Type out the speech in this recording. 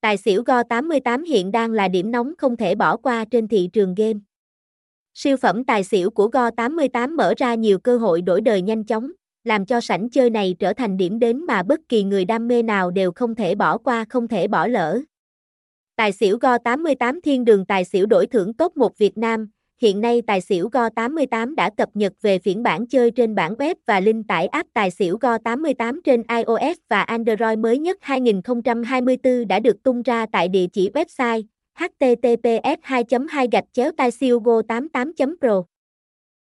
Tài xỉu Go 88 hiện đang là điểm nóng không thể bỏ qua trên thị trường game. Siêu phẩm tài xỉu của Go 88 mở ra nhiều cơ hội đổi đời nhanh chóng, làm cho sảnh chơi này trở thành điểm đến mà bất kỳ người đam mê nào đều không thể bỏ qua không thể bỏ lỡ. Tài xỉu Go 88 Thiên đường tài xỉu đổi thưởng top 1 Việt Nam, hiện nay tài xỉu Go 88 đã cập nhật về phiên bản chơi trên bản web và link tải app tài xỉu Go 88 trên iOS và Android mới nhất 2024 đã được tung ra tại địa chỉ website https 2 2 gạch chéo go 88 pro.